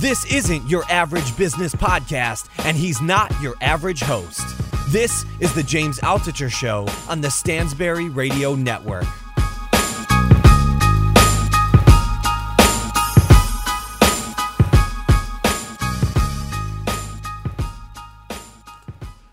This isn't your average business podcast, and he's not your average host. This is the James Altucher Show on the Stansberry Radio Network.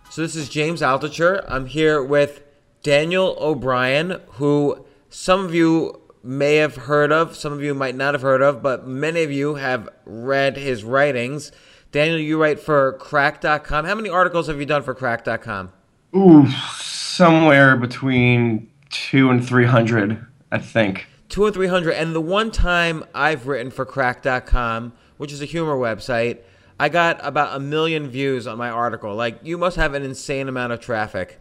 So this is James Altucher. I'm here with Daniel O'Brien, who some of you may have heard of, some of you might not have heard of, but many of you have read his writings. Daniel, you write for Cracked.com. How many articles have you done for Cracked.com? Ooh, somewhere between two and 300, I think. Two and 300. And the one time I've written for Cracked.com, which is a humor website, I got about a million views on my article. Like, you must have an insane amount of traffic.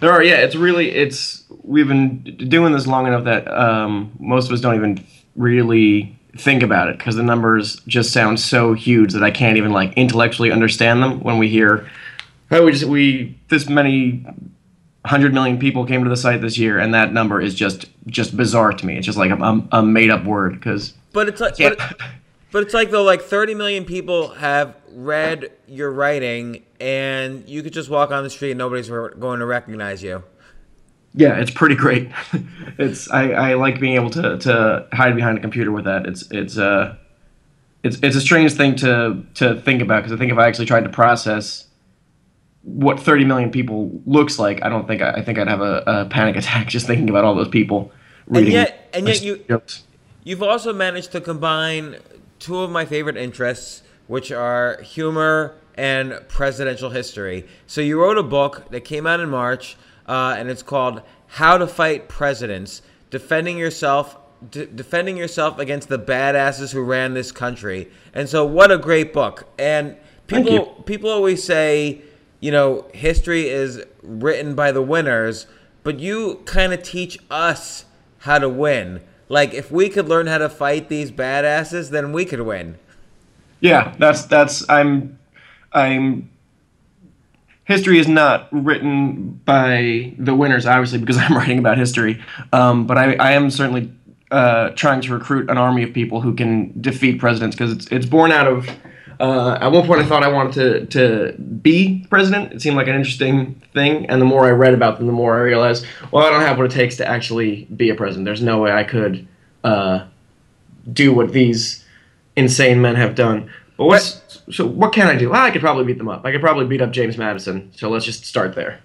There are, yeah. It's really, it's. We've been doing this long enough that um, most of us don't even really think about it because the numbers just sound so huge that I can't even like intellectually understand them when we hear, oh, we just we this many hundred million people came to the site this year, and that number is just just bizarre to me. It's just like a, a made up word because. But it's like, but, it, but it's like though, like 30 million people have read your writing, and you could just walk on the street and nobody's going to recognize you. Yeah, it's pretty great. it's I, I like being able to, to hide behind a computer with that. It's it's uh it's it's a strange thing to to think about because I think if I actually tried to process what 30 million people looks like, I don't think I, I think I'd have a, a, panic attack just thinking about all those people reading. And yet, and yet you jokes. you've also managed to combine two of my favorite interests, which are humor and presidential history. So you wrote a book that came out in March uh, and it's called "How to Fight Presidents: Defending Yourself." D- defending yourself against the badasses who ran this country, and so what a great book! And people people always say, you know, history is written by the winners, but you kind of teach us how to win. Like if we could learn how to fight these badasses, then we could win. Yeah, that's that's I'm I'm history is not written by the winners, obviously, because I'm writing about history. Um, but I, I, am certainly uh, trying to recruit an army of people who can defeat presidents because it's, it's born out of. Uh, at one point, I thought I wanted to, to be president. It seemed like an interesting thing. And the more I read about them, the more I realized, well, I don't have what it takes to actually be a president. There's no way I could uh, do what these insane men have done. But what's so what can I do? Well, I could probably beat them up. I could probably beat up James Madison. So let's just start there.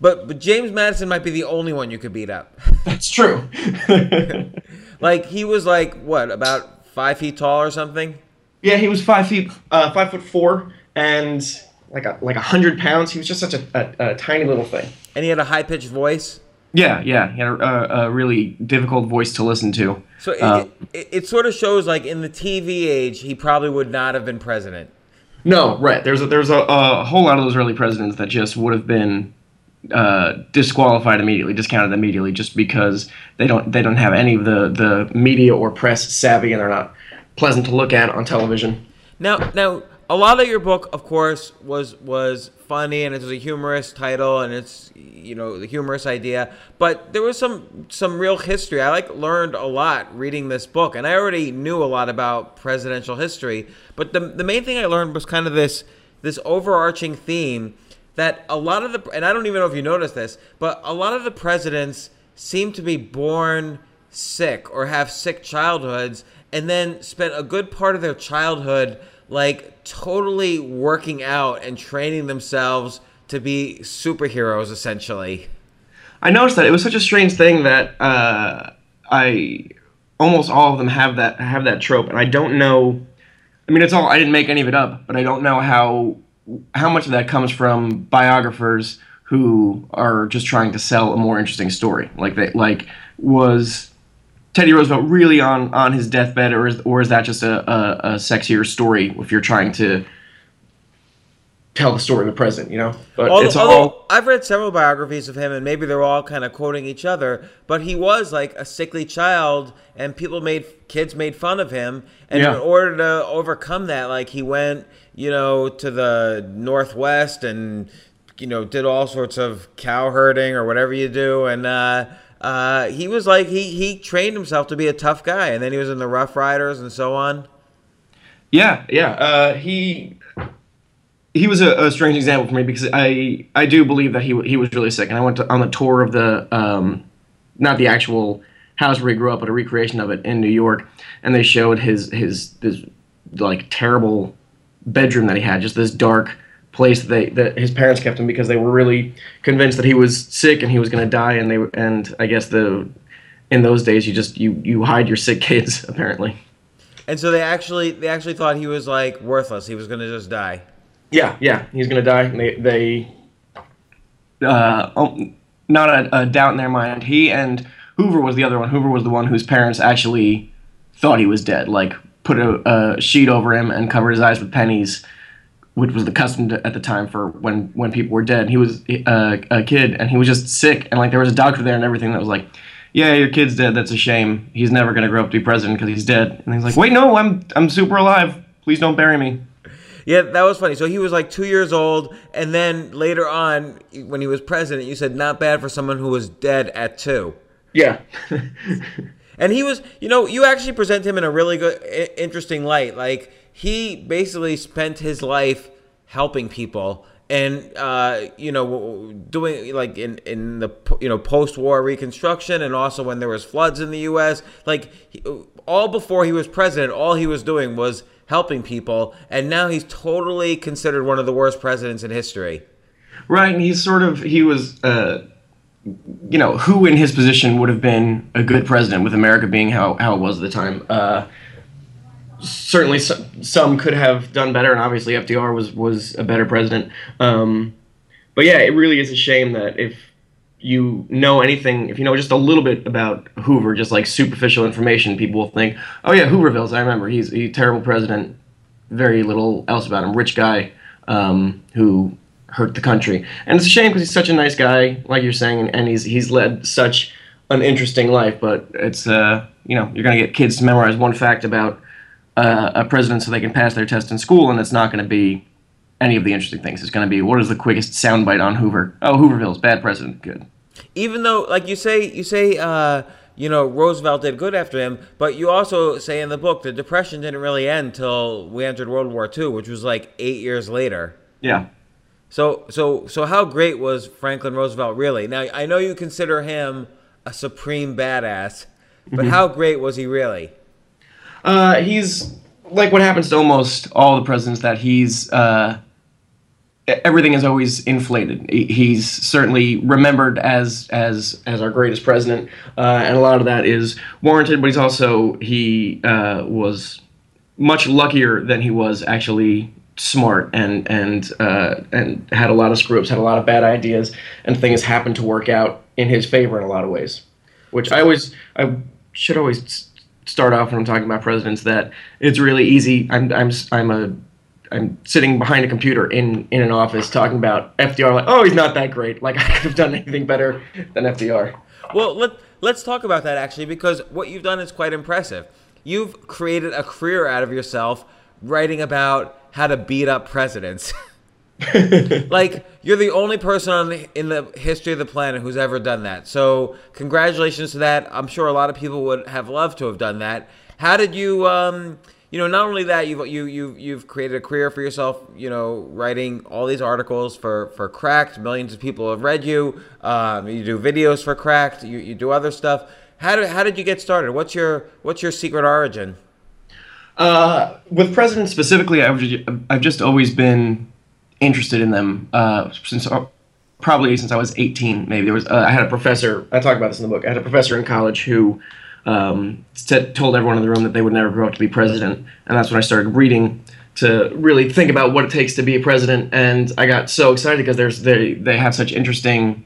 But but James Madison might be the only one you could beat up. That's true. like he was like what about five feet tall or something? Yeah, he was five feet, uh, five foot four, and like a like a hundred pounds. He was just such a, a, a tiny little thing. And he had a high pitched voice. Yeah, yeah, he had a, a, really difficult voice to listen to. So it, uh, it, it, sort of shows like in the TV age, he probably would not have been president. No, right. There's a, there's a, a whole lot of those early presidents that just would have been uh, disqualified immediately, discounted immediately, just because they don't they don't have any of the the media or press savvy, and they're not pleasant to look at on television. Now, now a lot of your book, of course, was was funny and it was a humorous title and it's you know the humorous idea but there was some some real history. I like learned a lot reading this book and i already knew a lot about presidential history but the, the main thing i learned was kind of this this overarching theme that a lot of the and i don't even know if you noticed this but a lot of the presidents seem to be born sick or have sick childhoods and then spent a good part of their childhood like totally working out and training themselves to be superheroes essentially. I noticed that it was such a strange thing that uh, I almost all of them have that have that trope, and I don't know. I mean, it's all I didn't make any of it up, but I don't know how how much of that comes from biographers who are just trying to sell a more interesting story. Like they like was Teddy Roosevelt really on on his deathbed, or is or is that just a, a, a sexier story if you're trying to tell the story of the present, you know. But although, it's all. I've read several biographies of him, and maybe they're all kind of quoting each other. But he was like a sickly child, and people made kids made fun of him. And yeah. in order to overcome that, like he went, you know, to the northwest and you know did all sorts of cow herding or whatever you do, and. uh uh, he was like he he trained himself to be a tough guy, and then he was in the Rough Riders and so on. Yeah, yeah. Uh, he he was a, a, strange example for me because I I do believe that he he was really sick, and I went to, on the tour of the um, not the actual house where he grew up, but a recreation of it in New York, and they showed his his this like terrible bedroom that he had, just this dark place that they that his parents kept him because they were really convinced that he was sick and he was going to die, and they and I guess the in those days you just you you hide your sick kids apparently. And so they actually they actually thought he was like worthless. He was going to just die. Yeah, yeah, he's gonna die. They, they uh, oh, not a, a, doubt in their mind. He and Hoover was the other one. Hoover was the one whose parents actually thought he was dead. Like put a, a sheet over him and covered his eyes with pennies, which was the custom to, at the time for when when people were dead. He was a, uh, a kid and he was just sick, and like there was a doctor there and everything that was like. Yeah, your kid's dead. That's a shame. He's never gonna grow up to be president because he's dead. And he's like, "Wait, no, I'm I'm super alive. Please don't bury me." Yeah, that was funny. So he was like two years old, and then later on, when he was president, you said not bad for someone who was dead at two. Yeah. and he was, you know, you actually present him in a really good, interesting light. Like he basically spent his life helping people and uh, you know doing like in in the you know post-war reconstruction and also when there was floods in the US like he, all before he was president all he was doing was helping people, and now he's totally considered one of the worst presidents in history. Right, and he's sort of he was, uh, you know, who in his position would have been a good president with America being how how it was at the time. Uh, certainly, some, could have done better, and obviously FDR was was a better president. Um, but yeah, it really is a shame that if you know anything, if you know just a little bit about Hoover, just like superficial information, people will think, oh yeah, Hoovervilles. I remember he's a terrible president. Very little else about him. Rich guy um, who hurt the country, and it's a shame because he's such a nice guy, like you're saying, and, and he's he's led such an interesting life. But it's uh, you know you're gonna get kids to memorize one fact about uh, a president so they can pass their test in school, and it's not going to be any of the interesting things. It's going to be what is the quickest soundbite on Hoover? Oh, Hoovervilles, bad president, good. Even though, like you say, you say, uh, you know, Roosevelt did good after him, but you also say in the book the Depression didn't really end till we entered World War II, which was like eight years later. Yeah. So, so, so, how great was Franklin Roosevelt really? Now, I know you consider him a supreme badass, but mm-hmm. how great was he really? Uh, he's like what happens to almost all the presidents that he's uh, everything is always inflated. He's certainly remembered as as as our greatest president, uh, and a lot of that is warranted. But he's also he uh, was much luckier than he was actually smart and and uh, and had a lot of screws, had a lot of bad ideas, and things happened to work out in his favor in a lot of ways. Which I always I should always start off when I'm talking about presidents that it's really easy. I'm I'm I'm a I'm sitting behind a computer in in an office talking about FDR. Like, oh, he's not that great. Like I could have done anything better than FDR. Well, let let's talk about that actually, because what you've done is quite impressive. You've created a career out of yourself writing about how to beat up presidents. like you're the only person on the, in the history of the planet who's ever done that. So congratulations to that. I'm sure a lot of people would have loved to have done that. How did you? Um, you know, not only that, you've you you you've created a career for yourself. You know, writing all these articles for for Cracked. Millions of people have read you. Um, you do videos for Cracked. You you do other stuff. How did how did you get started? What's your what's your secret origin? Uh, with presidents specifically, I've I've just always been interested in them uh, since uh, probably since I was 18. Maybe there was uh, I had a professor. I talk about this in the book. I had a professor in college who um, said, told everyone in the room that they would never grow up to be president, and that's when I started reading to really think about what it takes to be a president. And I got so excited because there's they they have such interesting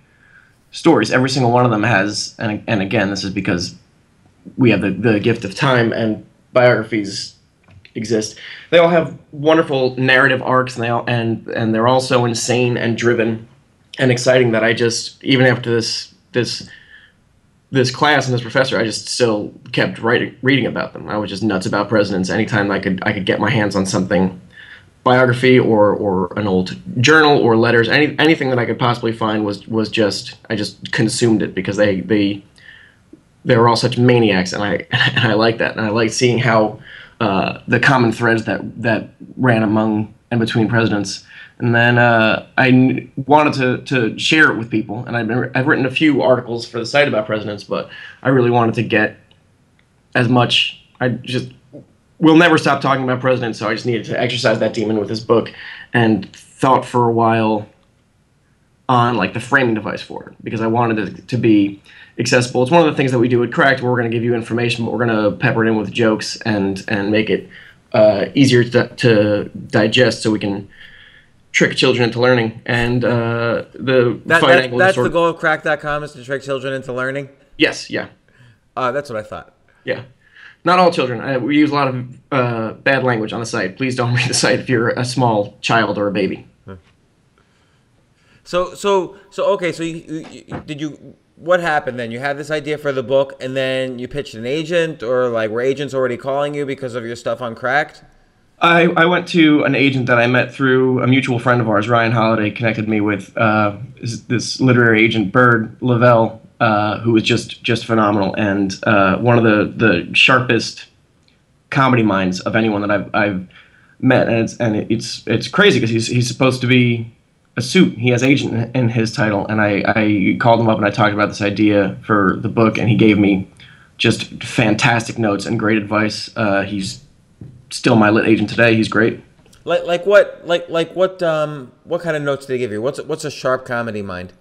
stories. Every single one of them has, and and again, this is because we have the, the gift of time and biographies exist. They all have wonderful narrative arcs, and they all and and they're all so insane and driven and exciting that I just even after this this this class and this professor, I just still kept writing reading about them. I was just nuts about presidents. Anytime I could I could get my hands on something biography or or an old journal or letters any anything that I could possibly find was was just I just consumed it because they they they were all such maniacs and I and I like that and I like seeing how uh, the common threads that that ran among and between presidents. And then uh, I wanted to, to share it with people, and I've, been, I've written a few articles for the site about presidents, but I really wanted to get as much. I just we'll never stop talking about presidents, so I just needed to exercise that demon with this book, and thought for a while on like the framing device for it because I wanted it to be accessible. It's one of the things that we do at Cracked, where we're going to give you information, but we're going to pepper it in with jokes and and make it uh, easier to, to, digest, so we can trick children into learning. And uh, the that, that that's the goal of Cracked.com is to trick children into learning. Yes, yeah. Uh, that's what I thought. Yeah. Not all children. Uh, we use a lot of uh, bad language on the site. Please don't read the site if you're a small child or a baby. So, so, so, okay. So, you, you, did you what happened then? You had this idea for the book, and then you pitched an agent, or like were agents already calling you because of your stuff on Cracked? I, I went to an agent that I met through a mutual friend of ours, Ryan Holiday, connected me with uh, this literary agent, Byrd Leavell, uh, who was just just phenomenal and uh, one of the the sharpest comedy minds of anyone that I've I've met, and it's and it's it's crazy because he's he's supposed to be a suit. He has agent in his title, and I, I called him up and I talked about this idea for the book, and he gave me just fantastic notes and great advice. Uh, he's still my lit agent today. He's great. Like like what like like what um what kind of notes did they give you? What's what's a sharp comedy mind?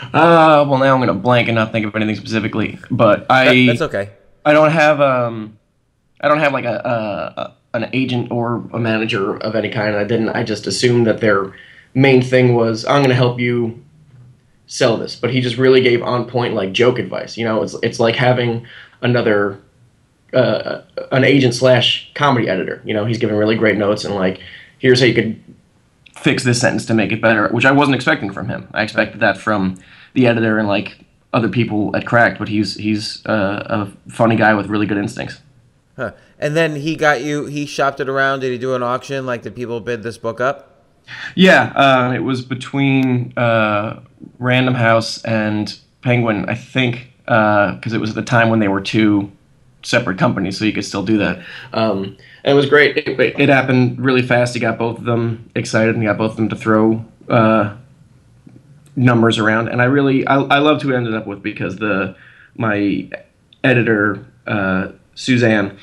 Uh, well now I'm gonna blank and not think of anything specifically, but I that, that's okay. I don't have um I don't have like a, a, a an agent or a manager of any kind. I didn't. I just assumed that they're main thing was I'm going to help you sell this, but he just really gave on point like joke advice. You know, it's it's like having another uh, an agent slash comedy editor. You know, he's giving really great notes and like here's how you could fix this sentence to make it better, which I wasn't expecting from him. I expected that from the editor and like other people at Cracked, but he's he's uh, a funny guy with really good instincts. Huh. And then he got you. He shopped it around. Did he do an auction? Like, did people bid this book up? Yeah, uh, it was between uh, Random House and Penguin, I think, because uh, it was at the time when they were two separate companies, so you could still do that. Um, it was great. It, it, happened really fast. He got both of them excited, and he got both of them to throw uh, numbers around. And I really, I, I loved who it ended up with because the my editor uh, Suzanne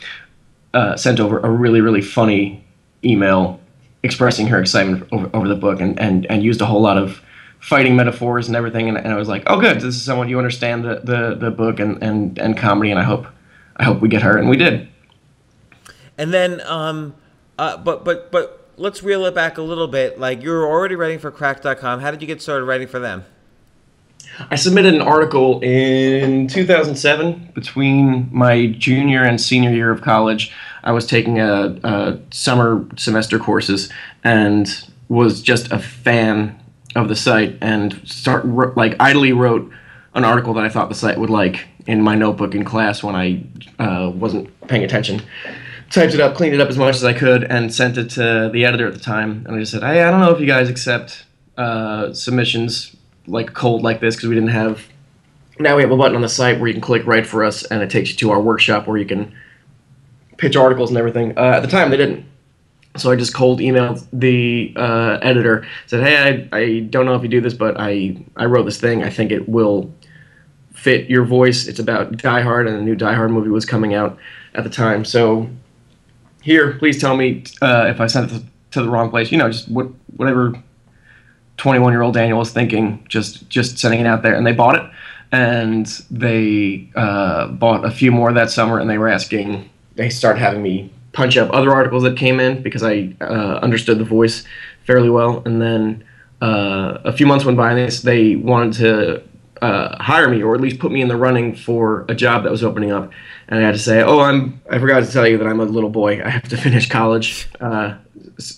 uh, sent over a really really funny email expressing her excitement over, over the book and, and, and used a whole lot of fighting metaphors and everything and, and I was like oh good this is someone you understand the, the, the book and, and, and comedy and I hope I hope we get her and we did. And then um uh, but but but let's reel it back a little bit like you were already writing for cracked.com how did you get started writing for them? I submitted an article in 2007 between my junior and senior year of college I was taking a, a summer semester courses and was just a fan of the site and start like idly wrote an article that I thought the site would like in my notebook in class when I uh, wasn't paying attention. Typed it up, cleaned it up as much as I could, and sent it to the editor at the time. And I just said, "Hey, I don't know if you guys accept uh, submissions like cold like this because we didn't have." Now we have a button on the site where you can click right for us, and it takes you to our workshop where you can pitch articles and everything. Uh, at the time, they didn't. So I just cold emailed the uh, editor, said, "Hey, I, I don't know if you do this, but I I wrote this thing. I think it will fit your voice. It's about Die Hard, and a new Die Hard movie was coming out at the time. So here, please tell me uh, if I sent it to the wrong place. You know, just what, whatever 21 year old Daniel was thinking, just just sending it out there, and they bought it, and they uh, bought a few more that summer, and they were asking, they started having me punch up other articles that came in because I uh, understood the voice fairly well, and then uh, a few months went by, and they, they wanted to uh, hire me or at least put me in the running for a job that was opening up. And I had to say, "Oh, I'm. I forgot to tell you that I'm a little boy. I have to finish college." Uh,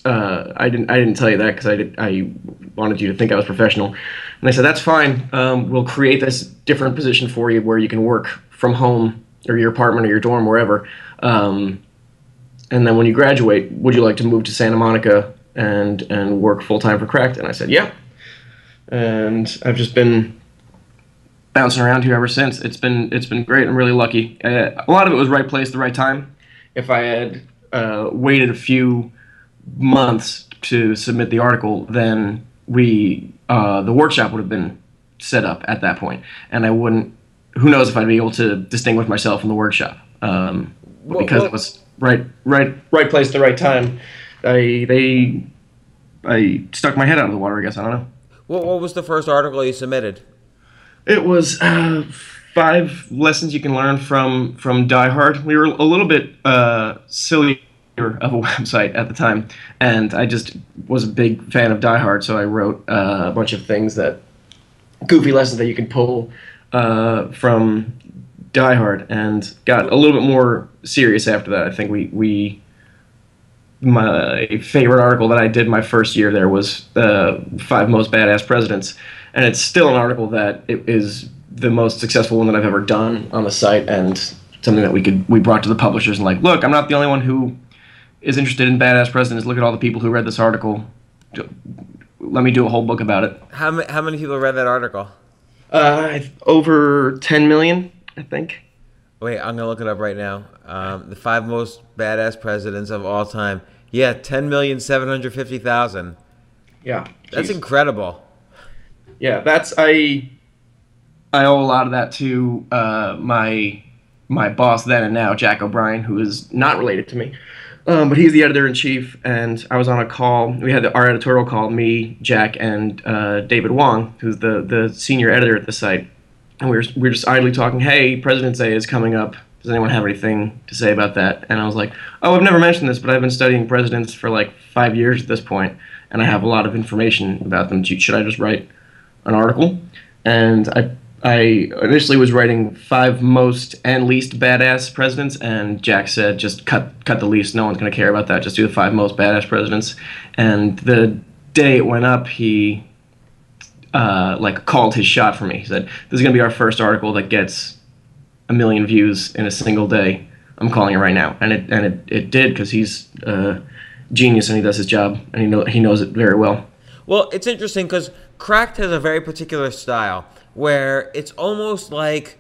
uh, I didn't. I didn't tell you that because I I wanted you to think I was professional. And they said, "That's fine. Um, we'll create this different position for you where you can work from home or your apartment or your dorm, wherever. Um, and then when you graduate, would you like to move to Santa Monica and and work full time for Cracked?" And I said, "Yeah." And I've just been bouncing around here ever since. It's been it's been great. I'm really lucky. Uh, a lot of it was right place, the right time. If I had uh, waited a few months to submit the article, then we uh, the workshop would have been set up at that point, and I wouldn't. Who knows if I'd be able to distinguish myself in the workshop? Um, well, because well, it was right, right, right place, the right time. I they I stuck my head out of the water. I guess I don't know. What What was the first article you submitted? It was uh, five lessons you can learn from from Die Hard. We were a little bit uh, silly of a website at the time, and I just was a big fan of Die Hard, so I wrote uh, a bunch of things that goofy lessons that you can pull uh, from Die Hard, and got a little bit more serious after that. I think we we my favorite article that I did my first year there was uh, five most badass presidents, and it's still an article that is the most successful one that I've ever done on the site, and something that we could we brought to the publishers and like, look, I'm not the only one who is interested in badass presidents. Look at all the people who read this article. Let me do a whole book about it. How how many people read that article? Uh, over 10 million, I think. Wait, I'm gonna look it up right now. Um, the five most badass presidents of all time. Yeah, ten million seven hundred fifty thousand. Yeah, that's incredible yeah, that's I. I owe a lot of that to uh, my my boss then and now, Jack O'Brien, who is not related to me. Um, but he's the editor in chief, and I was on a call. We had our editorial call, me, Jack, and uh, David Wong, who's the the senior editor at the site, and we were we were just idly talking. Hey, President's Day is coming up. Does anyone have anything to say about that? And I was like, Oh, I've never mentioned this, but I've been studying presidents for like five years at this point, and I have a lot of information about them. Should I just write an article, and I I initially was writing five most and least badass presidents, and Jack said just cut cut the least. No one's gonna care about that. Just do the five most badass presidents. And the day it went up, he uh, like called his shot for me. He said, "This is gonna be our first article that gets a million views in a single day. I'm calling it right now." And it and it, it did because he's a genius and he does his job and he know he knows it very well. Well, it's interesting because Cracked has a very particular style where it's almost like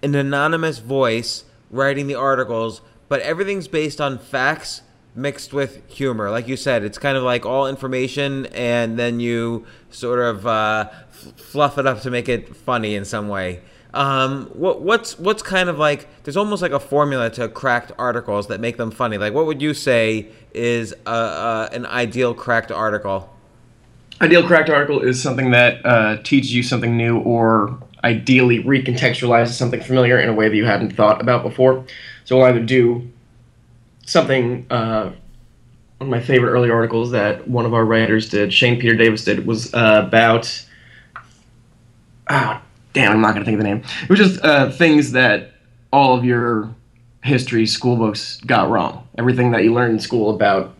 an anonymous voice writing the articles, but everything's based on facts mixed with humor. Like you said, it's kind of like all information, and then you sort of uh, fluff it up to make it funny in some way. Um, what, what's what's kind of like? There's almost like a formula to cracked articles that make them funny. Like, what would you say is a, a, an ideal cracked article? Ideal cracked article is something that uh, teaches you something new or ideally recontextualizes something familiar in a way that you hadn't thought about before. So we'll either do something. Uh, one of my favorite early articles that one of our writers did, Shane Peter Davis did, was uh, about. Oh, damn, I'm not going to think of the name. It was just uh, things that all of your history school books got wrong. Everything that you learned in school about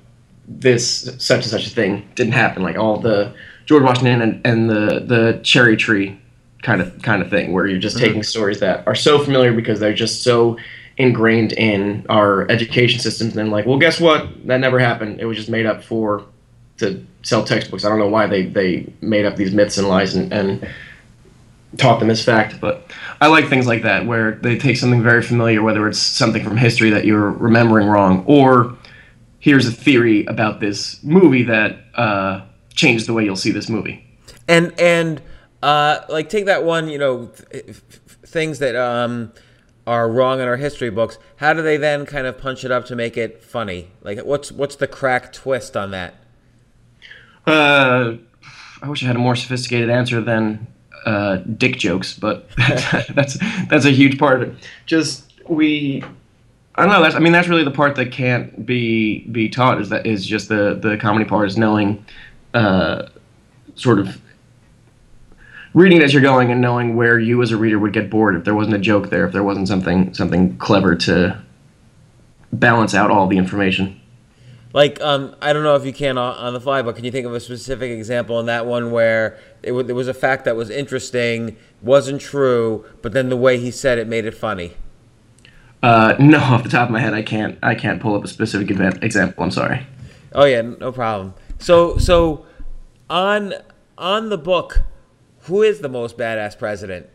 this such and such a thing didn't happen. Like all the George Washington and, and the the cherry tree kind of kind of thing, where you're just mm-hmm. taking stories that are so familiar because they're just so ingrained in our education systems. And then like, well, guess what? That never happened. It was just made up for to sell textbooks. I don't know why they they made up these myths and lies and, and taught them as fact, but I like things like that where they take something very familiar, whether it's something from history that you're remembering wrong, or here's a theory about this movie that uh, changed the way you'll see this movie. And and uh, like take that one, you know, things that um, are wrong in our history books, how do they then kind of punch it up to make it funny? Like, what's what's the Cracked twist on that? Uh, I wish I had a more sophisticated answer than uh, dick jokes, but that's that's a huge part of it. Just we, I don't know. That's I mean that's really the part that can't be be taught is that is just the the comedy part is knowing, uh, sort of reading as you're going and knowing where you as a reader would get bored if there wasn't a joke there, if there wasn't something something clever to balance out all the information. Like, um, I don't know if you can on the fly, but can you think of a specific example in that one where it, w- was a fact that was interesting, wasn't true, but then the way he said it made it funny? Uh, no, off the top of my head, I can't. I can't pull up a specific event, example. I'm sorry. Oh yeah, no problem. So, so on on the book, who is the most badass president?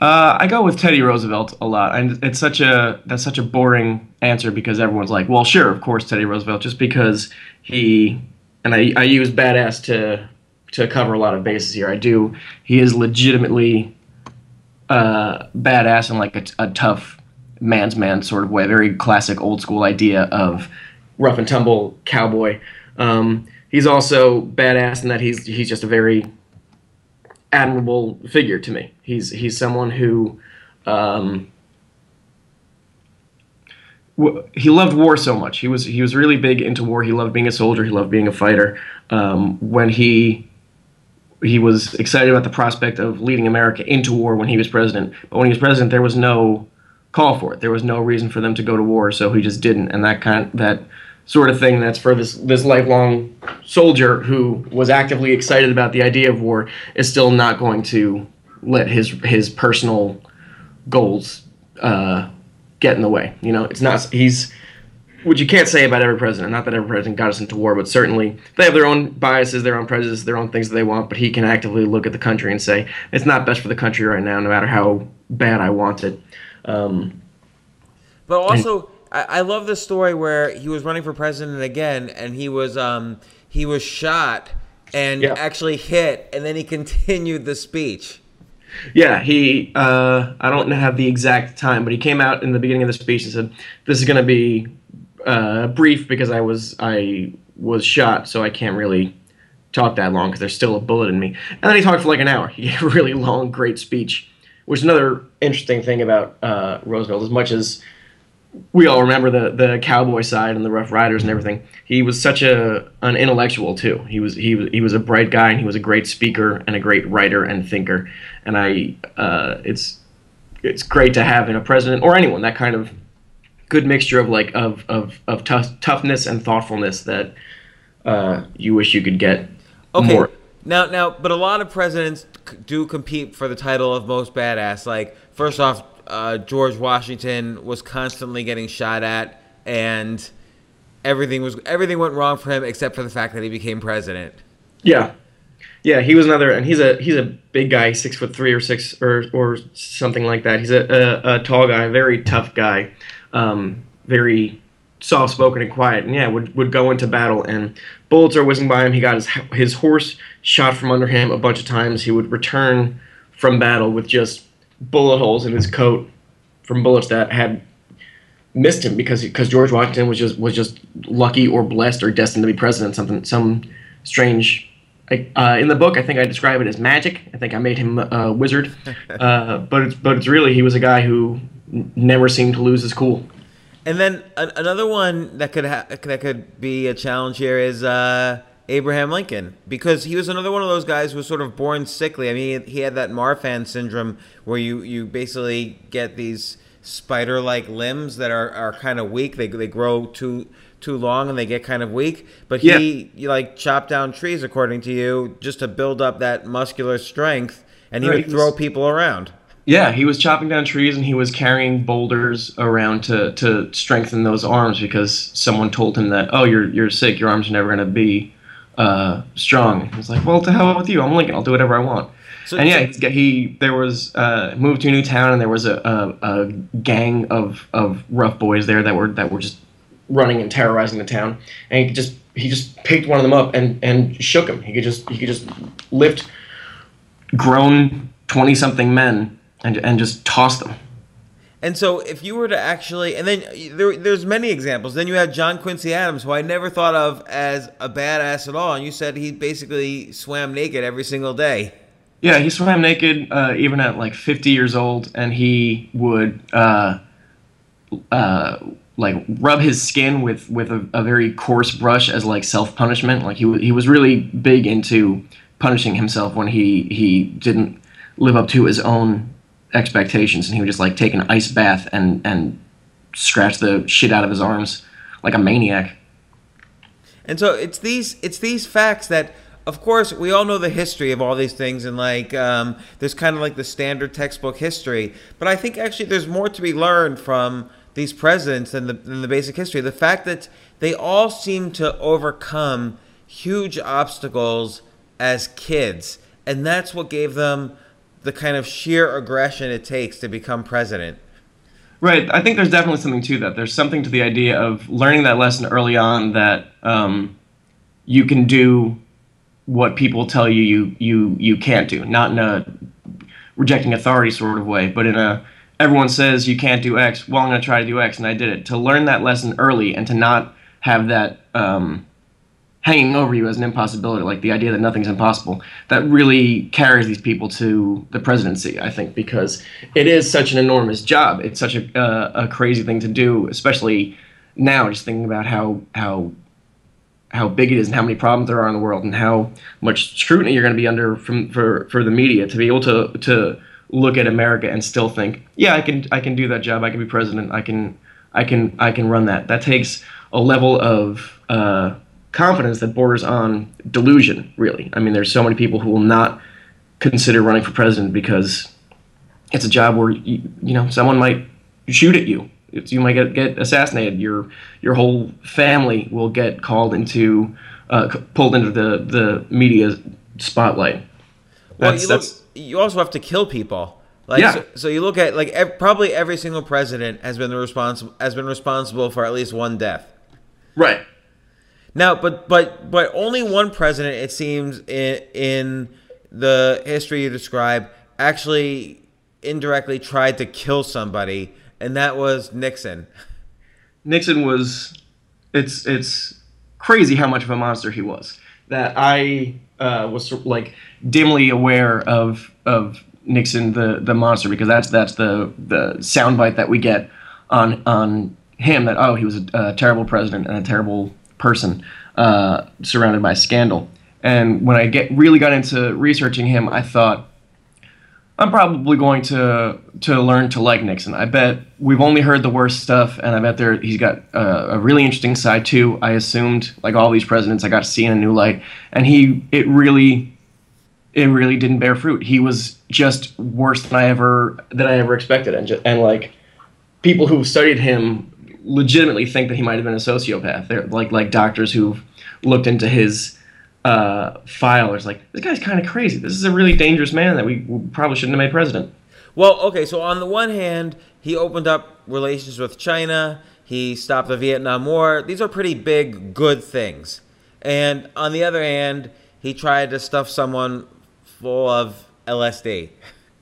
Uh, I go with Teddy Roosevelt a lot, and it's such a that's such a boring answer because everyone's like, well, sure, of course, Teddy Roosevelt, just because he and I, I use badass to to cover a lot of bases here. I do. He is legitimately uh, badass in like a, a tough man's man sort of way, very classic old school idea of rough and tumble cowboy. Um, he's also badass in that he's he's just a very admirable figure to me. He's he's someone who um, he loved war so much. He was he was really big into war. He loved being a soldier. He loved being a fighter. Um, when he he was excited about the prospect of leading America into war when he was president. But when he was president, there was no call for it. There was no reason for them to go to war, so he just didn't. And that kind that sort of thing that's for this this lifelong soldier who was actively excited about the idea of war is still not going to let his his personal goals uh, get in the way. You know, it's not he's which you can't say about every president. Not that every president got us into war, but certainly they have their own biases, their own prejudices, their own things that they want. But he can actively look at the country and say it's not best for the country right now, no matter how bad I want it. Um, but also. And, I, I love the story where he was running for president again, and he was um, he was shot and yeah. actually hit, and then he continued the speech. Yeah, he. Uh, I don't have the exact time, but he came out in the beginning of the speech and said, "This is going to be uh, brief because I was I was shot, so I can't really talk that long because there's still a bullet in me." And then he talked for like an hour. He gave a really long, great speech, which is another interesting thing about uh, Roosevelt. As much as we all remember the the cowboy side and the Rough Riders and everything. He was such a an intellectual too. He was he was he was a bright guy and he was a great speaker and a great writer and thinker. And I uh, it's it's great to have in a president or anyone that kind of good mixture of like of of of tough, toughness and thoughtfulness that uh, you wish you could get okay. more. Now, now, but a lot of presidents do compete for the title of most badass. Like, first off, uh, George Washington was constantly getting shot at, and everything was everything went wrong for him except for the fact that he became president. Yeah, yeah, he was another, and he's a he's a big guy, six foot three or six or or something like that. He's a a, a tall guy, a very tough guy, um, very soft spoken and quiet, and yeah, would would go into battle and bullets are whizzing by him. He got his his horse shot from under him a bunch of times. He would return from battle with just bullet holes in his coat from bullets that had missed him because because George Washington was just was just lucky or blessed or destined to be president. Something some strange. Uh, in the book, I think I describe it as magic. I think I made him a wizard, uh, but it's but it's really he was a guy who never seemed to lose his cool. And then another one that could ha- that could be a challenge here is uh, Abraham Lincoln because he was another one of those guys who was sort of born sickly. I mean, he had that Marfan syndrome where you, you basically get these spider like limbs that are, are kind of weak. They, they grow too too long and they get kind of weak. But he, yeah. like chopped down trees, according to you, just to build up that muscular strength, and he right. would throw people around. Yeah, he was chopping down trees and he was carrying boulders around to, to strengthen those arms because someone told him that, oh, you're you're sick, your arms are never going to be uh, strong. He's like, well, to hell with you. I'm Lincoln. I'll do whatever I want. So, and yeah, so, he there was uh, moved to a new town, and there was a, a, a, gang of, of rough boys there that were that were just running and terrorizing the town. And he just he just picked one of them up and, and shook him. He could just he could just lift grown twenty something men and and just toss them. And so, if you were to actually, and then there, there's many examples. Then you had John Quincy Adams, who I never thought of as a badass at all, and you said he basically swam naked every single day. Yeah, he swam naked uh, even at like 50 years old, and he would uh, uh, like rub his skin with with a, a very coarse brush as like self punishment. Like he he was really big into punishing himself when he he didn't live up to his own expectations, and he would just like take an ice bath and and scratch the shit out of his arms like a maniac. And so it's these it's these facts that of course we all know the history of all these things and like um, there's kind of like the standard textbook history but i think actually there's more to be learned from these presidents than the, the basic history the fact that they all seem to overcome huge obstacles as kids and that's what gave them the kind of sheer aggression it takes to become president. Right. I think there's definitely something to that. There's something to the idea of learning that lesson early on that um, you can do what people tell you you you you can't do. Not in a rejecting authority sort of way, but in a everyone says you can't do X. Well, I'm going to try to do X, and I did it. To learn that lesson early and to not have that um, hanging over you as an impossibility, like the idea that nothing's impossible, that really carries these people to the presidency, I think, because it is such an enormous job. It's such a, uh, a crazy thing to do, especially now, just thinking about how, how, how big it is and how many problems there are in the world and how much scrutiny you're going to be under from, for, for the media to be able to, to look at America and still think, yeah, I can, I can do that job. I can be president. I can, I can, I can run that. That takes a level of, uh, confidence that borders on delusion, really. I mean, there's so many people who will not consider running for president because it's a job where, you, you know, someone might shoot at you. It's, you might get, get assassinated. Your, your whole family will get called into, uh, pulled into the, the media spotlight. Well, you, look, you also have to kill people. Like, yeah. So, so you look at like ev- probably every single president has been responsible has been responsible for at least one death. Right. Now, but but but only one president, it seems, in, in the history you describe, actually indirectly tried to kill somebody, and that was Nixon. Nixon was, it's it's crazy how much of a monster he was. That I uh, was like dimly aware of of Nixon the the monster because that's that's the the soundbite that we get on on him that oh he was a, a terrible president and a terrible person uh, surrounded by scandal. And when I get really got into researching him, I thought I'm probably going to to learn to like Nixon. I bet we've only heard the worst stuff, and I bet there he's got a, a really interesting side too. I assumed, like all these presidents, I got to see in a new light, and he it really it really didn't bear fruit. He was just worse than I ever than I ever expected, and just, and like people who studied him legitimately think that he might have been a sociopath. They're like like doctors who've looked into his uh, file. It's like this guy's kind of crazy. This is a really dangerous man that we probably shouldn't have made president. Well, okay. So on the one hand, he opened up relations with China. He stopped the Vietnam War. These are pretty big, good things. And on the other hand, he tried to stuff someone full of LSD.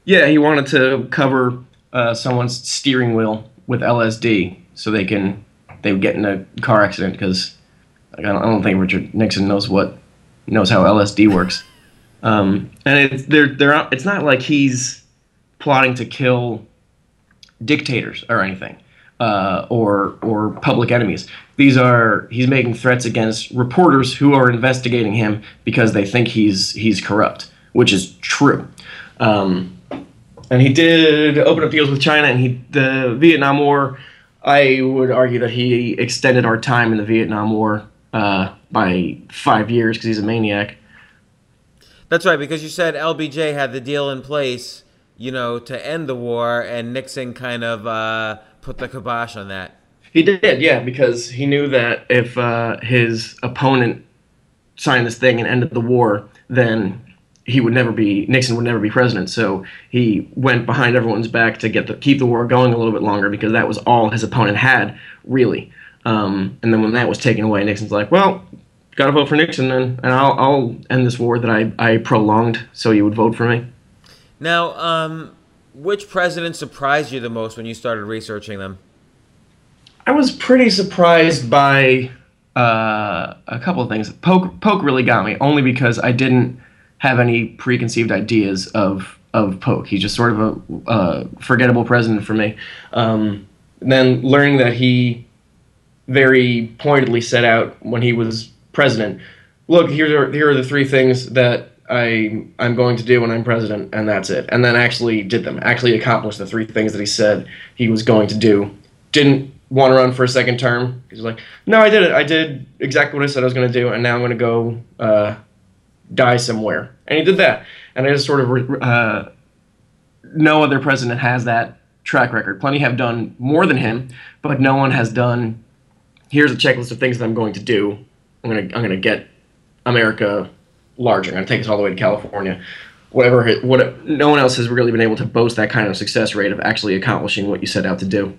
Yeah, he wanted to cover uh, someone's steering wheel with LSD so they can they would get in a car accident because like, I, don't, I don't think Richard Nixon knows what knows how LSD works. Um, and it's they're, they're it's not like he's plotting to kill dictators or anything uh, or or public enemies. These are he's making threats against reporters who are investigating him because they think he's he's corrupt, which is true. Um, and he did open up deals with China, and he the Vietnam War I would argue that he extended our time in the Vietnam War uh, by five years because he's a maniac. That's right, because you said LBJ had the deal in place, you know, to end the war, and Nixon kind of uh, put the kibosh on that. He did, yeah, because he knew that if uh, his opponent signed this thing and ended the war, then he would never be Nixon would never be president. So he went behind everyone's back to get the keep the war going a little bit longer because that was all his opponent had really. Um, and then when that was taken away, Nixon's like, well, got to vote for Nixon then, and I'll, I'll end this war that I, I prolonged so you would vote for me. Now, um, which president surprised you the most when you started researching them? I was pretty surprised by uh, a couple of things. Polk Polk really got me, only because I didn't have any preconceived ideas of of Polk. He's just sort of a uh, forgettable president for me. Um, then learning that he very pointedly set out when he was president, look, here are here are the three things that I I'm going to do when I'm president, and that's it. And then actually did them. Actually accomplished the three things that he said he was going to do. Didn't want to run for a second term. He's like, no, I did it. I did exactly what I said I was going to do, and now I'm going to go uh, die somewhere. And he did that. And I just sort of uh, no other president has that track record. Plenty have done more than him, but no one has done. Here's a checklist of things that I'm going to do. I'm gonna I'm gonna get America larger. I'm gonna take us all the way to California. Whatever, what no one else has really been able to boast that kind of success rate of actually accomplishing what you set out to do.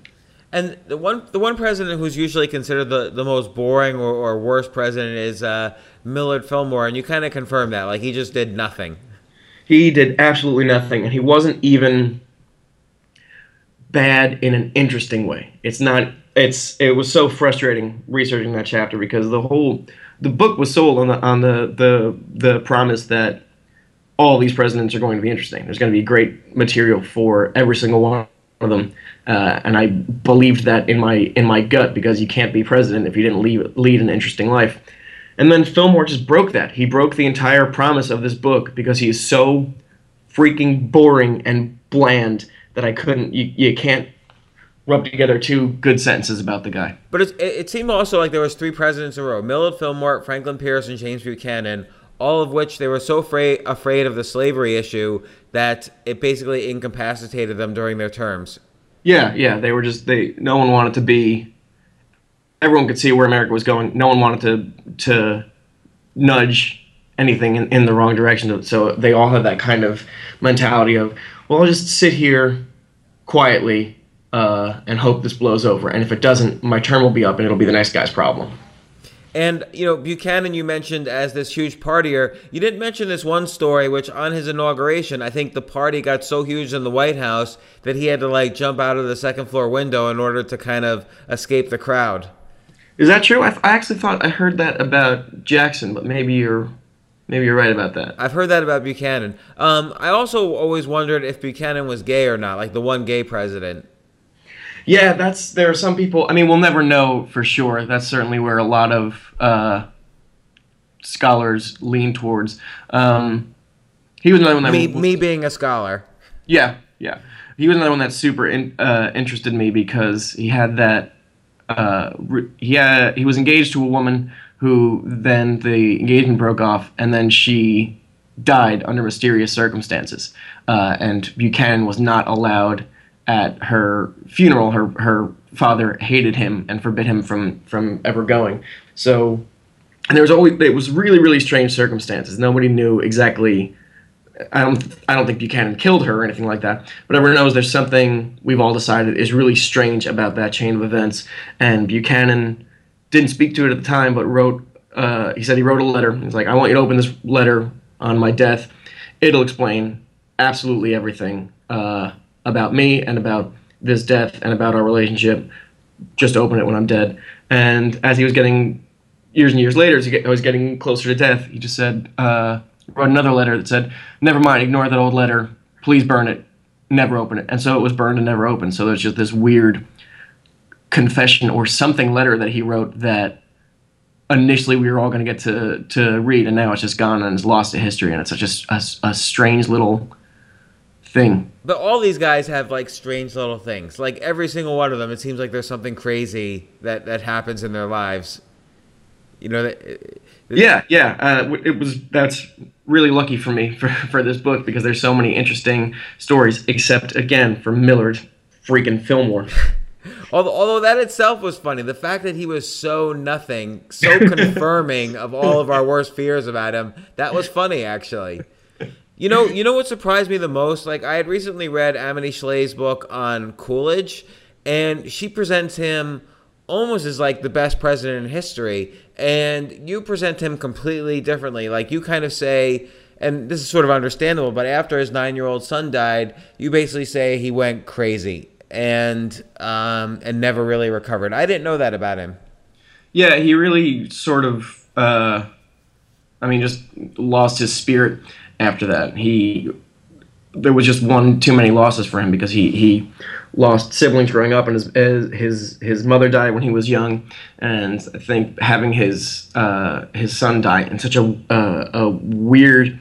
And the one the one president who's usually considered the, the most boring or, or worst president is uh, Millard Fillmore, and you kind of confirm that. Like he just did nothing. He did absolutely nothing, and he wasn't even bad in an interesting way. It's not. It's it was so frustrating researching that chapter because the whole the book was sold on the on the the the promise that all these presidents are going to be interesting. There's going to be great material for every single one of them, uh, and I believed that in my in my gut because you can't be president if you didn't lead lead an interesting life. And then Fillmore just broke that. He broke the entire promise of this book because he is so freaking boring and bland that I couldn't. You, you can't rub together two good sentences about the guy. But it, it seemed also like there was three presidents in a row: Millard Fillmore, Franklin Pierce, and James Buchanan. All of which they were so afraid afraid of the slavery issue that it basically incapacitated them during their terms. Yeah, yeah, they were just they. No one wanted to be everyone could see where America was going. No one wanted to to nudge anything in, in the wrong direction. So they all had that kind of mentality of, well, I'll just sit here quietly uh, and hope this blows over. And if it doesn't, my term will be up and it'll be the next guy's problem. And you know Buchanan, you mentioned as this huge partier. You didn't mention this one story, which on his inauguration, I think the party got so huge in the White House that he had to like jump out of the second floor window in order to kind of escape the crowd. Is that true? I, I actually thought I heard that about Jackson, but maybe you're maybe you're right about that. I've heard that about Buchanan. Um, I also always wondered if Buchanan was gay or not, like the one gay president. Yeah, that's there are some people. I mean, we'll never know for sure. That's certainly where a lot of uh, scholars lean towards. Um, he was another one that me, me being a scholar. Yeah, yeah. He was another one that super in, uh, interested me because he had that uh, he had, he was engaged to a woman who then the engagement broke off, and then she died under mysterious circumstances. Uh, and Buchanan was not allowed at her funeral. Her her father hated him and forbid him from from ever going. So, and there was always it was really really strange circumstances. Nobody knew exactly I don't I don't think Buchanan killed her or anything like that. But everyone knows there's something we've all decided is really strange about that chain of events. And Buchanan didn't speak to it at the time, but wrote. Uh, he said he wrote a letter. He's like, I want you to open this letter on my death. It'll explain absolutely everything uh, about me and about this death and about our relationship. Just open it when I'm dead. And as he was getting years and years later, as he was getting closer to death, he just said. Uh, wrote another letter that said, "Never mind, ignore that old letter. Please burn it. Never open it." And so it was burned and never opened. So there's just this weird confession or something letter that he wrote that initially we were all going to get to to read, and now it's just gone and it's lost to history, and it's such a, a, a strange little thing. But all these guys have like strange little things. Like every single one of them, it seems like there's something crazy that that happens in their lives. You know that. Yeah, yeah. Uh, it was that's really lucky for me for, for this book because there's so many interesting stories. Except again for Millard, freaking Fillmore. although, although that itself was funny, the fact that he was so nothing, so confirming of all of our worst fears about him, that was funny actually. You know, you know what surprised me the most? Like I had recently read Amity Shlaes's book on Coolidge, and she presents him almost as like the best president in history and you present him completely differently like you kind of say and this is sort of understandable, but after his nine year old son died, you basically say he went crazy and um, and never really recovered. I didn't know that about him. Yeah, he really sort of, uh, I mean, just lost his spirit after that. He there was just one too many losses for him because he he lost siblings growing up, and his his his mother died when he was young, and I think having his uh, his son die in such a uh, a weird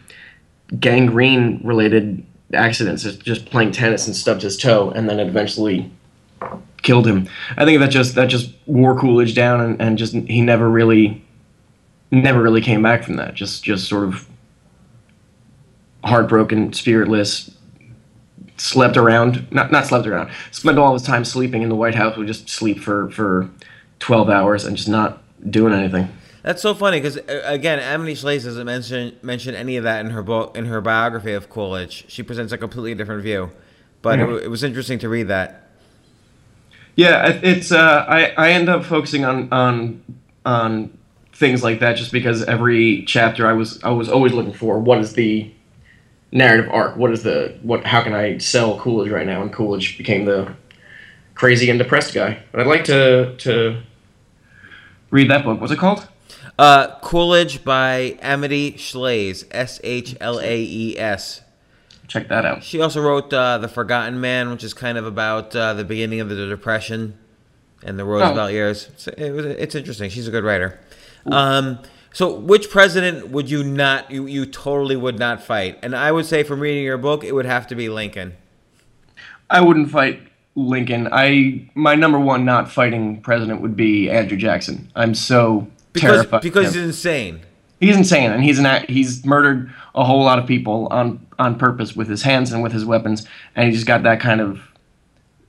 gangrene related accidents, just playing tennis and stubbed his toe, and then eventually killed him. I think that just that just wore Coolidge down, and, and just he never really never really came back from that. Just just sort of heartbroken, spiritless, slept around, not not slept around, spent all his time sleeping in the White House. Would just sleep for for twelve hours and just not doing anything. That's so funny because uh, again, Amity Shlaes doesn't mention mention any of that in her book in her biography of Coolidge. She presents a completely different view, but it, it was interesting to read that. Yeah, it's uh, I I end up focusing on on on things like that just because every chapter I was I was always looking for what is the narrative arc. What is the what? How can I sell Coolidge right now? And Coolidge became the crazy and depressed guy. But I'd like to to read that book. What's it called? Uh, Coolidge by Amity Shlaes, S H L A E S. Check that out. She also wrote uh, The Forgotten Man, which is kind of about uh, the beginning of the Depression and the Roosevelt oh. years. It's, it was, it's interesting. She's a good writer. Um, so, which president would you not, you, you totally would not fight? And I would say from reading your book, it would have to be Lincoln. I wouldn't fight Lincoln. I my number one not fighting president would be Andrew Jackson. I'm so because, terrified. Because he's insane. He's insane, and he's an he's murdered a whole lot of people on on purpose with his hands and with his weapons, and he just got that kind of.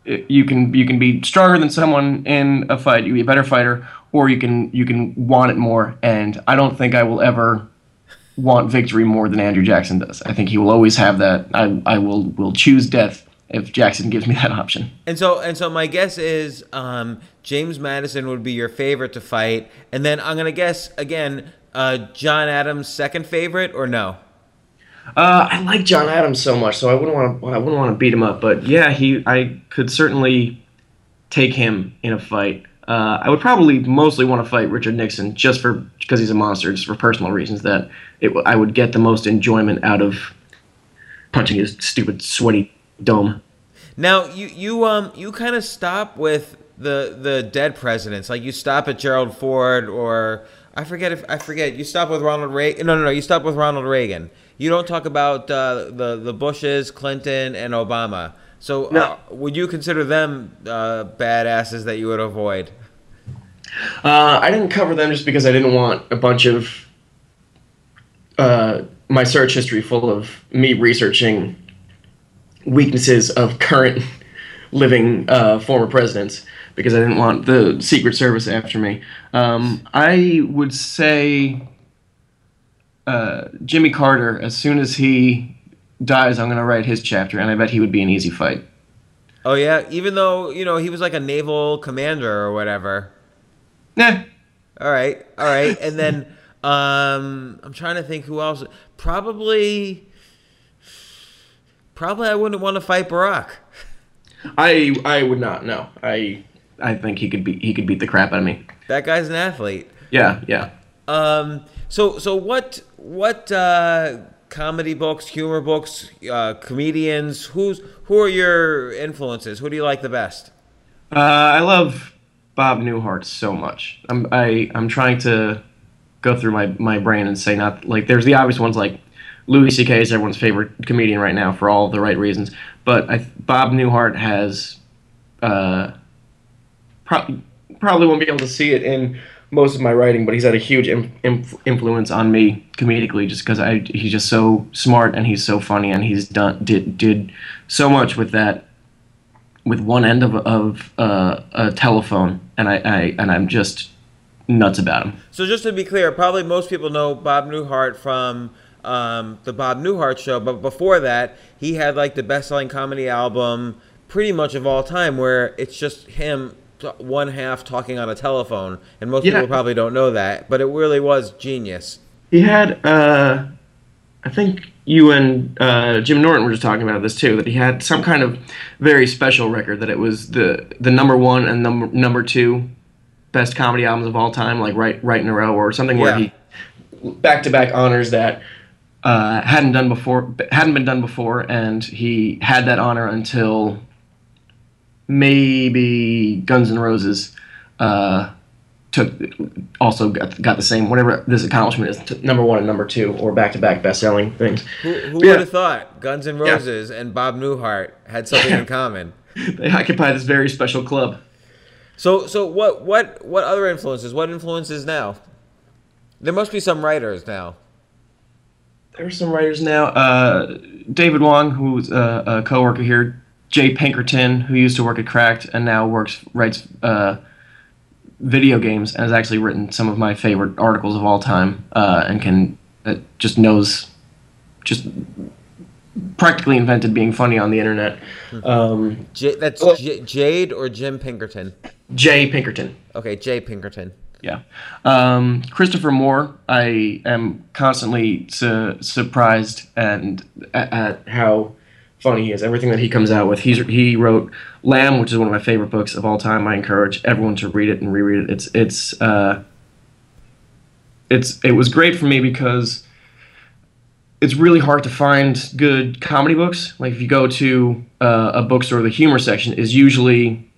You can you can be stronger than someone in a fight. You be a better fighter, or you can you can want it more. And I don't think I will ever want victory more than Andrew Jackson does. I think he will always have that. I I will will choose death if Jackson gives me that option. And so and so my guess is um, James Madison would be your favorite to fight, and then I'm gonna guess again uh, John Adams second favorite or no? Uh, I like John Adams so much, so I wouldn't want to. I wouldn't want to beat him up, but yeah, he. I could certainly take him in a fight. Uh, I would probably mostly want to fight Richard Nixon just for because he's a monster, just for personal reasons. That it, I would get the most enjoyment out of punching his stupid sweaty dome. Now you you um you kind of stop with the the dead presidents, like you stop at Gerald Ford or I forget if I forget you stop with Ronald Reagan. No, no, no, you stop with Ronald Reagan. You don't talk about uh, the the Bushes, Clinton, and Obama. So, no. uh, would you consider them uh, badasses that you would avoid? Uh, I didn't cover them just because I didn't want a bunch of uh, my search history full of me researching weaknesses of current living uh, former presidents because I didn't want the Secret Service after me. Um, I would say uh, Jimmy Carter, as soon as he dies, I'm going to write his chapter, and I bet he would be an easy fight. Oh yeah, even though you know he was like a naval commander or whatever. Nah. All right, all right, and then um, I'm trying to think who else. Probably, probably I wouldn't want to fight Barack. I I would not. No, I I think he could be he could beat the crap out of me. That guy's an athlete. Yeah, yeah. Um. So so what what uh comedy books, humor books, uh, comedians. Who's who are your influences? Who do you like the best? Uh, I love Bob Newhart so much. I'm I I'm trying to go through my my brain and say not like there's the obvious ones like Louis C.K. is everyone's favorite comedian right now for all the right reasons, but I, Bob Newhart has uh, pro- probably won't be able to see it in most of my writing, but he's had a huge influence on me comedically, just because I he's just so smart and he's so funny and he's done did did so much with that with one end of of uh, a telephone, and I, I and I'm just nuts about him. So just to be clear, probably most people know Bob Newhart from um, the Bob Newhart Show, but before that, he had like the best-selling comedy album pretty much of all time, where it's just him one half talking on a telephone, and most yeah. people probably don't know that, but it really was genius. He had uh, I think you and uh, Jim Norton were just talking about this too. That he had some kind of very special record. That it was the the number one and number number two best comedy albums of all time, like right right in a row, or something where Yeah. he back to back honors that uh, hadn't done before, hadn't been done before, and he had that honor until maybe Guns N' Roses uh, took also got, got the same whatever this accomplishment is t- number one and number two or back to back best selling things. Who, who Yeah. would have thought Guns N' Roses and Bob Newhart had something in common? They occupy this very special club. So, so what, what, what other influences? What influences now? There must be some writers now. There are some writers now. Uh, David Wong, who's a, a coworker here. Jay Pinkerton, who used to work at Cracked and now works writes uh, video games and has actually written some of my favorite articles of all time, uh, and can uh, just knows just practically invented being funny on the internet. Um, J, that's Well- J, Jade or Jim Pinkerton? Jay Pinkerton. Okay, Jay Pinkerton. Yeah. Um, Christopher Moore, I am constantly su- surprised and at, at how funny he is. Everything that he comes out with. He's he wrote Lamb, which is one of my favorite books of all time. I encourage everyone to read it and reread it. It's it's uh, it's it was great for me because it's really hard to find good comedy books. Like if you go to uh, a bookstore, the humor section is usually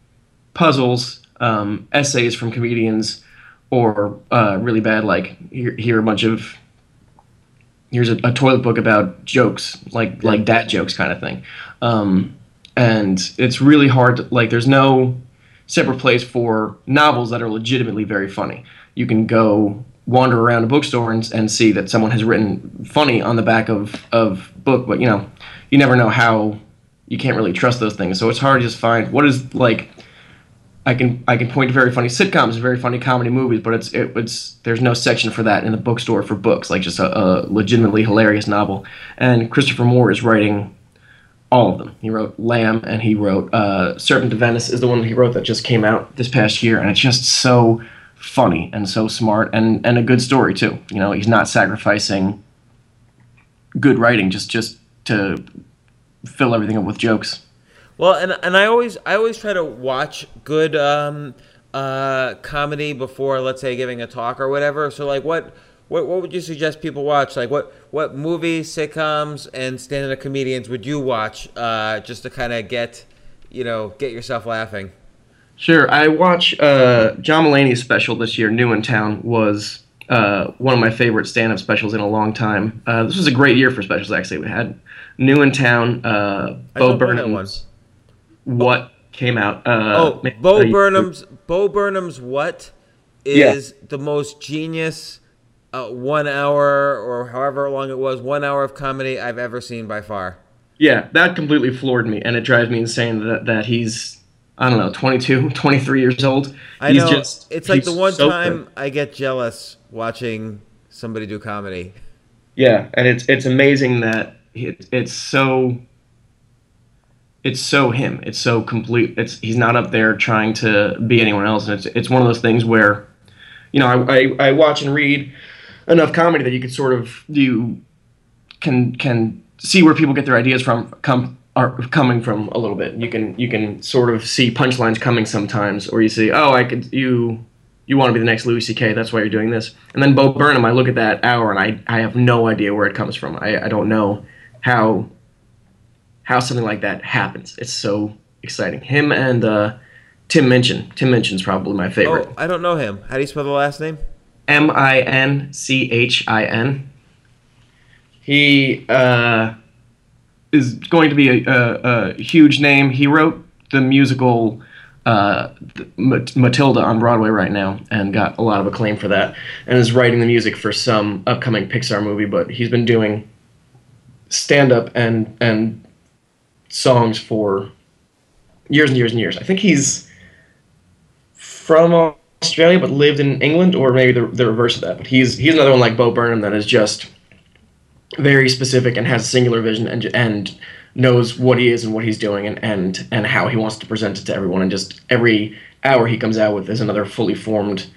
puzzles, um, essays from comedians, or uh, really bad like here, here a bunch of here's a, a toilet book about jokes like like dad jokes kind of thing. Um, and it's really hard to, like there's no separate place for novels that are legitimately very funny. You can go wander around a bookstore and, and see that someone has written funny on the back of of book but you know you never know how you can't really trust those things. So it's hard to just find what is like I can I can point to very funny sitcoms, very funny comedy movies, but it's it, it's there's no section for that in the bookstore for books, like just a, a legitimately hilarious novel. And Christopher Moore is writing all of them. He wrote Lamb, and he wrote uh, Serpent of Venice is the one he wrote that just came out this past year, and it's just so funny and so smart and and a good story too. You know, he's not sacrificing good writing just just to fill everything up with jokes. Well, and and I always I always try to watch good um, uh, comedy before, let's say, giving a talk or whatever. So, like, what what what would you suggest people watch? Like, what what movies, sitcoms, and stand-up comedians would you watch uh, just to kind of get you know get yourself laughing? Sure. I watch uh, John Mulaney's special this year, New in Town, was uh, one of my favorite stand up specials in a long time. Uh, this was a great year for specials, actually. We had New in Town, uh, Bo that Burnham's What came out. Uh, Oh, Bo uh, Burnham's Bo Burnham's what Yeah. the most genius uh, one hour or however long it was one hour of comedy I've ever seen by far. Yeah, that completely floored me, and it drives me insane that, that he's, I don't know, 22, 23 years old. I he's know Just, it's like the one so time good. I get jealous watching somebody do comedy. Yeah, and it's it's amazing that it, it's so it's so him. It's so complete. It's he's not up there trying to be anyone else, and it's it's one of those things where, you know, I I, I watch and read enough comedy that you could sort of you can can see where people get their ideas from come are coming from a little bit. You can you can sort of see punchlines coming sometimes, or you see oh I could you you want to be the next Louis C.K. That's why you're doing this. And then Bo Burnham, I look at that hour and I I have no idea where it comes from. I I don't know how how something like that happens. It's so exciting. Him and uh, Tim Minchin. Tim Minchin's probably my favorite. Oh, I don't know him. How do you spell the last name? M I N C H I N. He uh, is going to be a, a, a huge name. He wrote the musical uh, Matilda on Broadway right now and got a lot of acclaim for that, and is writing the music for some upcoming Pixar movie. But he's been doing stand up and and songs for years and years and years. I think he's from Australia but lived in England, or maybe the, the reverse of that. But he's he's another one like Bo Burnham that is just very specific and has a singular vision and and knows what he is and what he's doing and and and how he wants to present it to everyone. And just every hour he comes out with is another fully formed,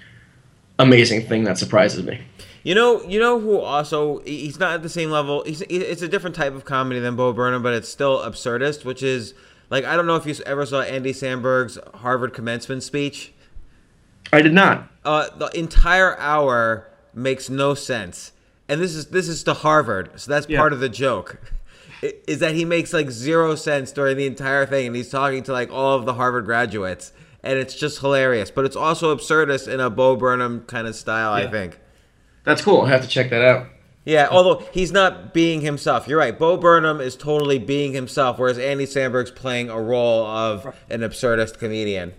amazing thing that surprises me. You know, you know who also he's not at the same level. He's it's a different type of comedy than Bo Burnham, but it's still absurdist, which is like I don't know if you ever saw Andy Samberg's Harvard commencement speech. I did not. Uh, the entire hour makes no sense, and this is this is to Harvard, so that's Yeah. part of the joke. Is that he makes like zero sense during the entire thing, and he's talking to like all of the Harvard graduates, and it's just hilarious. But it's also absurdist in a Bo Burnham kind of style, I think. That's cool. I'll have to check that out. Yeah, although he's not being himself. You're right. Bo Burnham is totally being himself, whereas Andy Samberg's playing a role of an absurdist comedian.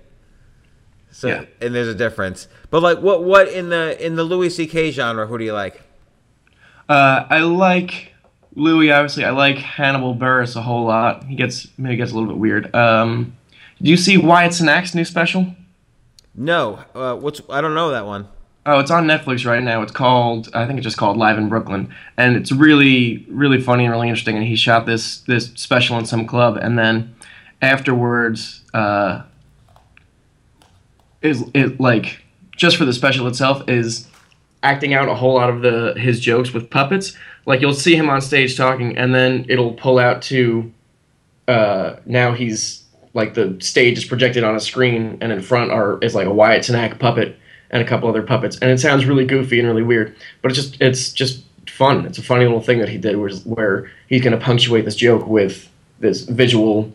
So, Yeah. and there's a difference. But like, what what in the in the Louis C.K. genre? Who do you like? Uh, I like Louis. Obviously, I like Hannibal Buress a whole lot. He gets maybe gets a little bit weird. Um, do you see Wyatt Cenac's new special? No, uh, what's I don't know that one. Oh, it's on Netflix right now. It's called I think it's just called Live in Brooklyn, and it's really really funny and really interesting. And he shot this this special in some club, and then afterwards, uh, is it like just for the special itself is acting out a whole lot of the his jokes with puppets. Like you'll see him on stage talking, and then it'll pull out to uh, now he's like the stage is projected on a screen, and in front are is like a Wyatt Cenac puppet and a couple other puppets, and it sounds really goofy and really weird, but it's just it's just fun. It's a funny little thing that he did, where where he's going to punctuate this joke with this visual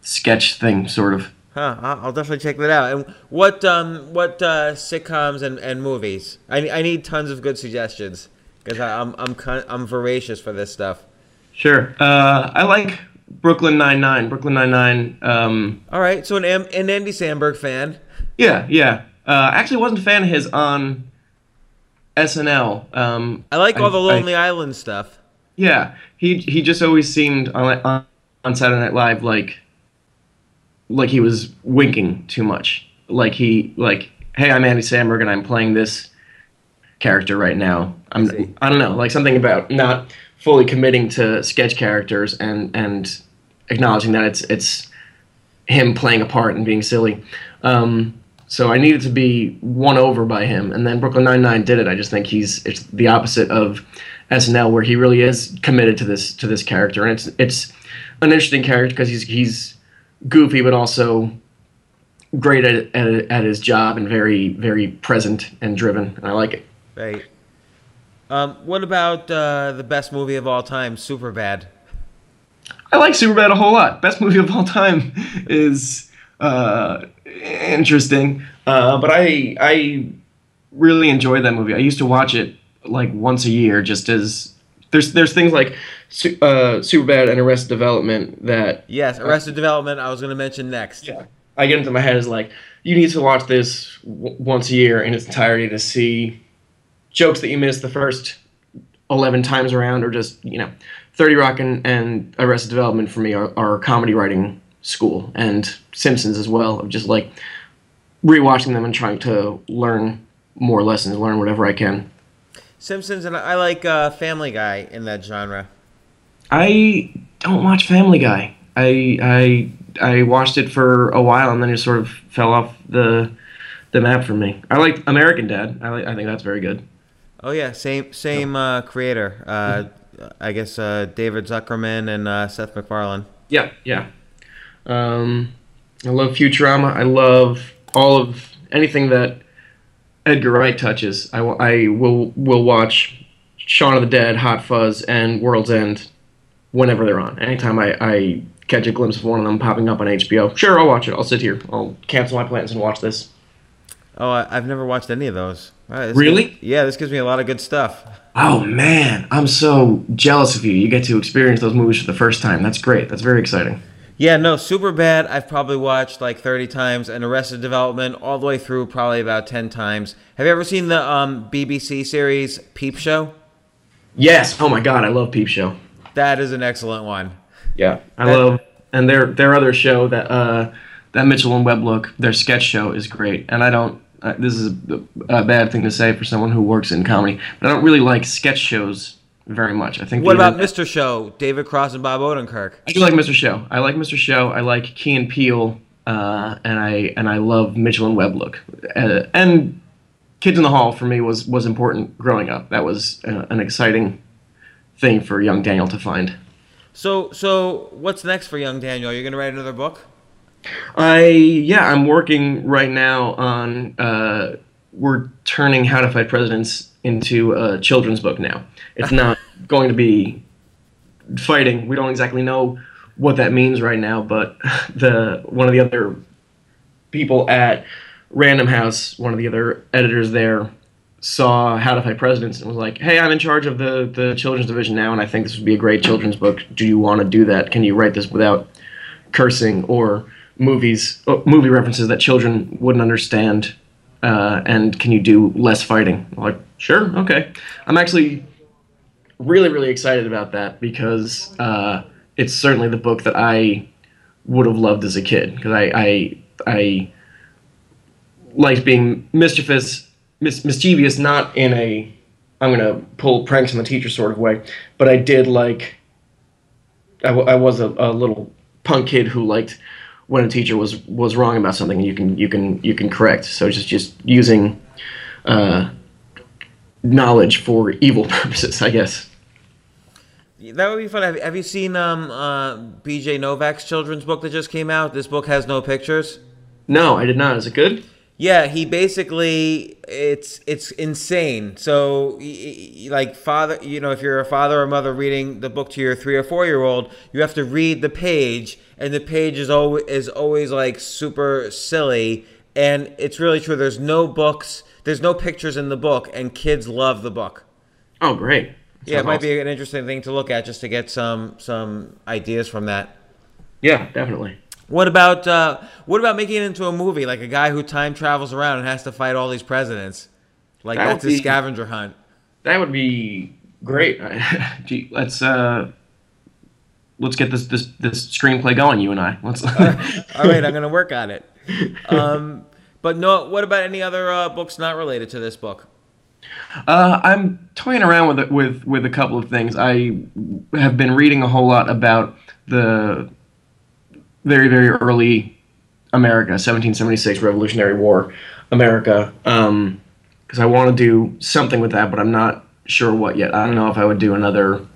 sketch thing, sort of. Huh? I'll I'll definitely check that out. And what um what uh, sitcoms and, and movies? I, I need tons of good suggestions because I'm I'm kind I'm voracious for this stuff. Sure. Uh, I like Brooklyn Nine Nine. Brooklyn Nine Nine. Um, All right, so an an Andy Samberg fan. yeah, yeah. Uh, actually, wasn't a fan of his on SNL. Um, I like all the I- Lonely Island stuff. Yeah, he he just always seemed on on, on Saturday Night Live like like he was winking too much. Like he like, hey, I'm Andy Samberg and I'm playing this character right now. I'm see. I don't know, like something about not fully committing to sketch characters and and acknowledging that it's it's him playing a part and being silly. Um, so I needed to be won over by him, and then Brooklyn Nine Nine did it. I just think he's it's the opposite of SNL, where he really is committed to this to this character, and it's it's an interesting character because he's he's goofy, but also great at, at at his job and very very present and driven, and I like it. Right. Um, what about uh, the best movie of all time, Superbad? I like Superbad a whole lot. Best movie of all time is uh, interesting, uh, but I I really enjoyed that movie. I used to watch it like once a year, just as there's there's things like uh, Superbad and Arrested Development that Yes, Arrested Development. I was going to mention next. yeah. I get into my head is like you need to watch this w- once a year in its entirety to see jokes that you missed the first 11 times around or just you know 30 rock and, and arrested development for me are, are comedy writing school and simpsons as well of just like rewatching them and trying to learn more lessons learn whatever i can Simpsons, and I like uh, Family Guy in that genre. i don't watch family guy i i i watched it for a while and then it sort of fell off the the map for me i like american dad i like i think that's very good Oh yeah, same same uh, creator. Uh, I guess uh, David Zuckerman and uh, Seth MacFarlane. Yeah, yeah. Um, I love Futurama. I love all of anything that Edgar Wright touches. I, will- I will will watch Shaun of the Dead, Hot Fuzz, and World's End whenever they're on. Anytime I, I catch a glimpse of one of them popping up on HBO, sure, I'll watch it. I'll sit here. I'll cancel my plans and watch this. Oh, I, I've never watched any of those. Wow, this Really? gives- yeah, this gives me a lot of good stuff. Oh man, I'm so jealous of you. You get to experience those movies for the first time. That's great. That's very exciting. Yeah, no, Super Bad. I've probably watched like thirty times, and Arrested Development all the way through probably about ten times. Have you ever seen the um, BBC series Peep Show? Yes. Oh my god, I love Peep Show. That is an excellent one. Yeah, I That- love and their their other show that uh that Mitchell and Webb look their sketch show is great. And I don't uh, this is a, a bad thing to say for someone who works in comedy, but I don't really like sketch shows very much. I think What about Mr. Show? David Cross and Bob Odenkirk. I do like Mr. Show. I like Mr. Show. I like Key and Peele, uh, and I and I love Mitchell and Webb look, uh, and Kids in the Hall for me was was important growing up. That was uh, an exciting thing for young Daniel to find. So, so what's next for young Daniel? Are you going to write another book? I yeah, I'm working right now on uh, we're turning How to Fight Presidents into a children's book now. It's not going to be fighting. We don't exactly know what that means right now, but the one of the other people at Random House, one of the other editors there, saw How to Fight Presidents and was like, "Hey, I'm in charge of the the children's division now, and I think this would be a great children's book. Do you want to do that? Can you write this without cursing or movies, movie references that children wouldn't understand? Uh, and can you do less fighting?" I'm like, sure, okay. I'm actually really really excited about that because uh, it's certainly the book that I would have loved as a kid because I, I I liked being mischievous, mis- mischievous, not in a I'm gonna pull pranks on the teacher sort of way, but I did like. I, w- I was a, a little punk kid who liked when a teacher was was wrong about something and you can you can you can correct. So just just using uh, knowledge for evil purposes, I guess. That would be fun. Have, have you seen um, uh, B.J. Novak's children's book that just came out? This book has no pictures. No, I did not. Is it good? Yeah, he basically it's it's insane. So like father, you know, if you're a father or mother reading the book to your 3 or 4 year old, you have to read the page and the page is always is always like super silly and it's really true. There's no books, there's no pictures in the book and kids love the book. Oh, great. yeah, it might awesome. be an interesting thing to look at just to get some some ideas from that. Yeah, definitely. What about uh, what about making it into a movie, like a guy who time travels around and has to fight all these presidents? Like that that's a scavenger hunt. That would be great. Gee, let's uh, let's get this this this screenplay going. You and I. Let's. all right, I'm gonna work on it. Um, but no, what about any other uh, books not related to this book? Uh, I'm toying around with with with a couple of things. I have been reading a whole lot about the very very early America, 1776 Revolutionary War America, because um, I want to do something with that, but I'm not sure what yet. I don't know if I would do another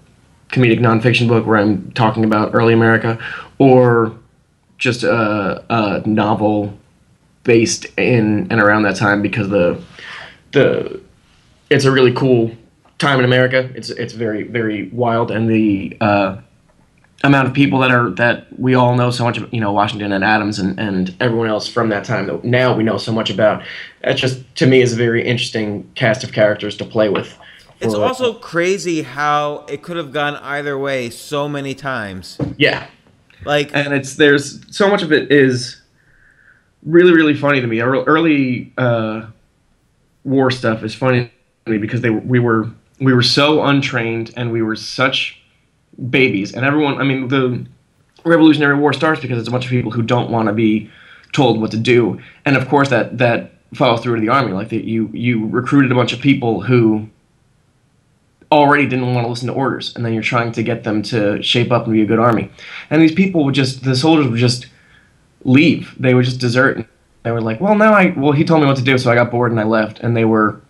comedic nonfiction book where I'm talking about early America, or just a, a novel based in and around that time because the the it's a really cool time in America. It's it's very very wild, and the uh, amount of people that are that we all know so much, about you know, Washington and Adams and, and everyone else from that time that now we know so much about. That just to me is a very interesting cast of characters to play with. It's also crazy how it could have gone either way so many times. Yeah. Like and it's there's so much of it is really really funny to me. Early uh, war stuff is funny to me because they we were we were so untrained and we were such babies, and everyone. I mean, the Revolutionary War starts because it's a bunch of people who don't want to be told what to do, and of course that that follows through to the army. Like that, you you recruited a bunch of people who already didn't want to listen to orders, and then you're trying to get them to shape up and be a good army. And these people would just the soldiers would just leave. They would just desert. They were like, well, now I well he told me what to do, so I got bored and I left. And they were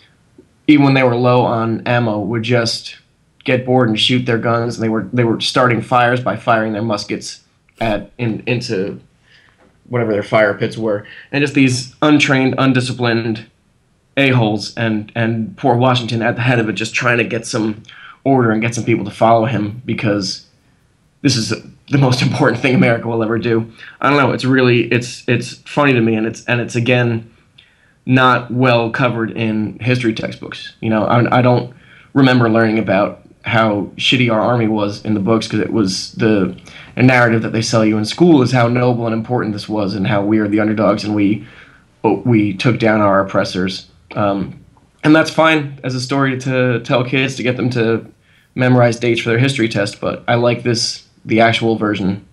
even when they were low on ammo would just get bored and shoot their guns. And they were they were starting fires by firing their muskets at in, into whatever their fire pits were, and just these untrained, undisciplined a holes, and and poor Washington at the head of it, just trying to get some order and get some people to follow him because this is the most important thing America will ever do. I don't know. It's really it's it's funny to me, and it's and it's again not well covered in history textbooks. You know, I, I don't remember learning about how shitty our army was in the books because it was the narrative that they sell you in school is how noble and important this was and how we are the underdogs and we we took down our oppressors. Um, and that's fine as a story to tell kids to get them to memorize dates for their history test. But I like this the actual version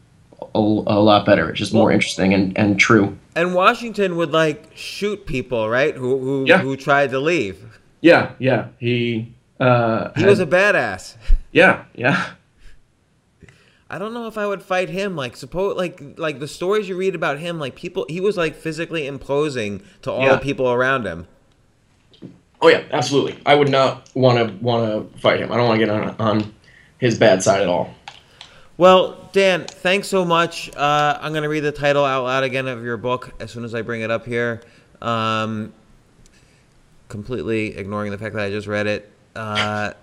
a, a lot better. It's just well, more interesting and, and true. And Washington would like shoot people, right? Who who yeah. who tried to leave. Yeah, yeah. He uh, he had, was a badass. Yeah, yeah. I don't know if I would fight him. Like suppose like like the stories you read about him, like people he was like physically imposing to all yeah. the people around him. Oh yeah, absolutely. I would not want to want to fight him. I don't want to get on on his bad side at all. Well, Dan, thanks so much. Uh, I'm going to read the title out loud again of your book as soon as I bring it up here. Um, completely ignoring the fact that I just read it. Uh,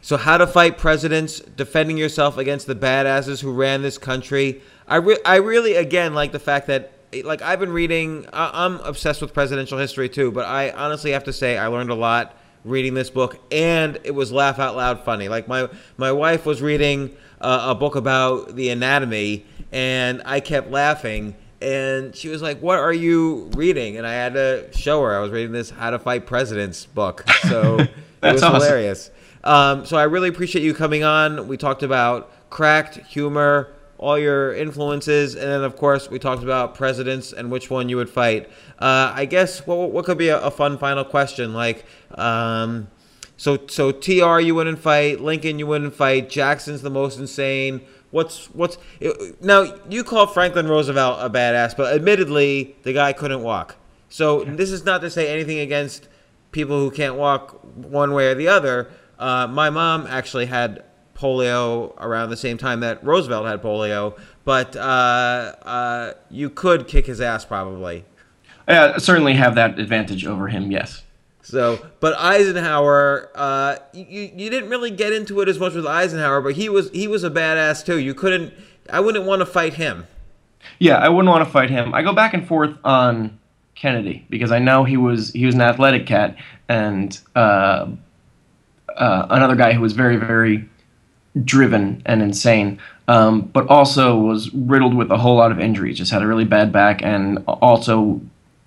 so, how to fight presidents, defending yourself against the badasses who ran this country. I, re- I really, again, like the fact that like I've been reading. I'm obsessed with presidential history too, but I honestly have to say I learned a lot reading this book, and it was laugh out loud funny. Like my my wife was reading uh, a book about the anatomy, and I kept laughing. And she was like, "What are you reading?" And I had to show her I was reading this "How to Fight Presidents" book. So it was awesome. hilarious. Um, so I really appreciate you coming on. We talked about cracked humor, all your influences, and then of course we talked about presidents and which one you would fight. Uh, I guess what what could be a, a fun final question like. Um, so so TR you wouldn't fight, Lincoln you wouldn't fight, Jackson's the most insane. What's what's now you call Franklin Roosevelt a badass, but admittedly the guy couldn't walk. So this is not to say anything against people who can't walk one way or the other. Uh, my mom actually had polio around the same time that Roosevelt had polio, but uh, uh, you could kick his ass probably. Yeah, certainly have that advantage over him. Yes. So, but Eisenhower, uh, you you didn't really get into it as much with Eisenhower, but he was he was a badass too. You couldn't, I wouldn't want to fight him. Yeah, I wouldn't want to fight him. I go back and forth on Kennedy because I know he was he was an athletic cat and uh, uh, another guy who was very very driven and insane, um, but also was riddled with a whole lot of injuries. Just had a really bad back and also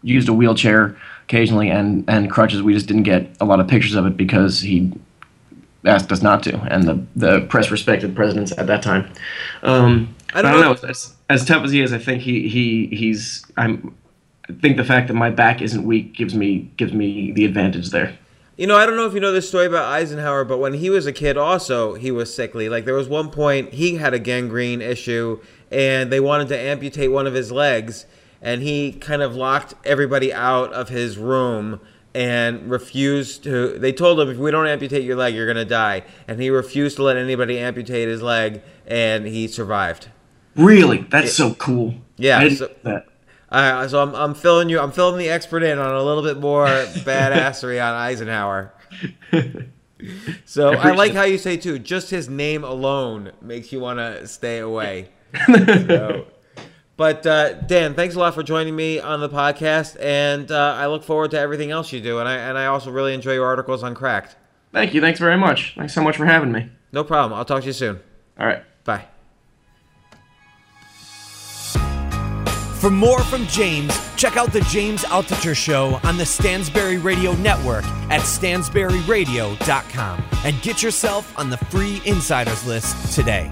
used a wheelchair occasionally and, and crutches. We just didn't get a lot of pictures of it because he asked us not to, and the, the press respected presidents at that time. Um, I don't, I don't know. As, as tough as he is, I think he, he he's I'm. I think the fact that my back isn't weak gives me gives me the advantage there. You know, I don't know if you know this story about Eisenhower, but when he was a kid, also he was sickly. Like there was one point he had a gangrene issue, and they wanted to amputate one of his legs, and he kind of locked everybody out of his room and refused to. They told him if we don't amputate your leg, you're gonna die, and he refused to let anybody amputate his leg, and he survived. Really, that's so cool. Yeah, so, uh, so I'm, I'm filling you. I'm filling the expert in on a little bit more badassery on Eisenhower. So I, I like how you say too. Just his name alone makes you want to stay away. so, but uh, Dan, thanks a lot for joining me on the podcast, and uh, I look forward to everything else you do. And I and I also really enjoy your articles on Cracked. Thank you. Thanks very much. Thanks so much for having me. No problem. I'll talk to you soon. All right. Bye. For more from James, check out the James Altucher Show on the Stansberry Radio Network at stansberryradio.com and get yourself on the free insiders list today.